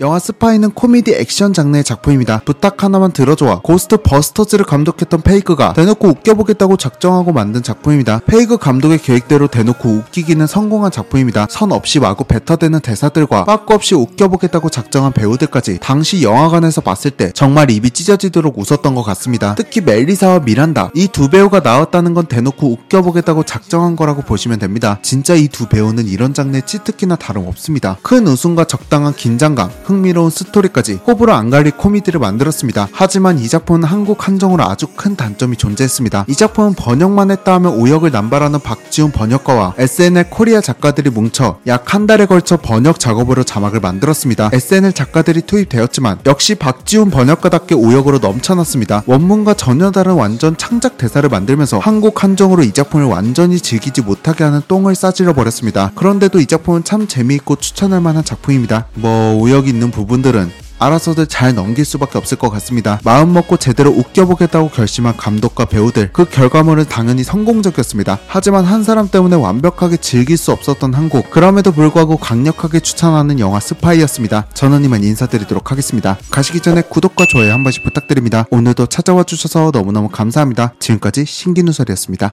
영화 스파이는 코미디 액션 장르의 작품입니다. 부탁 하나만 들어줘와 고스트 버스터즈를 감독했던 페이그가 대놓고 웃겨보겠다고 작정하고 만든 작품입니다. 페이그 감독의 계획대로 대놓고 웃기기는 성공한 작품입니다. 선 없이 마구 뱉어대는 대사들과 빠꾸 없이 웃겨보겠다고 작정한 배우들까지 당시 영화관에서 봤을 때 정말 입이 찢어지도록 웃었던 것 같습니다. 특히 멜리사와 미란다 이 두 배우가 나왔다는 건 대놓고 웃겨보겠다고 작정한 거라고 보시면 됩니다. 진짜 이 두 배우는 이런 장르의 치트키나 다름없습니다. 큰 웃음과 적당한 긴장감 흥미로운 스토리까지 호불호 안 갈릴 코미디를 만들었습니다. 하지만 이 작품은 한국 한정으로 아주 큰 단점이 존재했습니다. 이 작품은 번역만 했다 하면 오역을 남발하는 박지훈 번역가와 SNL 코리아 작가들이 뭉쳐 약 한 달에 걸쳐 번역 작업으로 자막을 만들었습니다. SNL 작가들이 투입되었지만 역시 박지훈 번역가답게 오역으로 넘쳐났습니다. 원문과 전혀 다른 완전 창작 대사를 만들면서 한국 한정으로 이 작품을 완전히 즐기지 못하게 하는 똥을 싸질러 버렸습니다. 그런데도 이 작품은 참 재미있고 추천할 만한 작품입니다. 뭐 오역이 있는 부분들은 알아서들 잘 넘길 수밖에 없을 것 같습니다. 마음 먹고 제대로 웃겨보겠다고 결심한 감독과 배우들 그 결과물은 당연히 성공적이었습니다. 하지만 한 사람 때문에 완벽하게 즐길 수 없었던 한국 그럼에도 불구하고 강력하게 추천하는 영화 스파이였습니다. 저는 이만 인사드리도록 하겠습니다. 가시기 전에 구독과 좋아요 한 번씩 부탁드립니다. 오늘도 찾아와 주셔서 너무너무 감사합니다. 지금까지 신기누설이었습니다.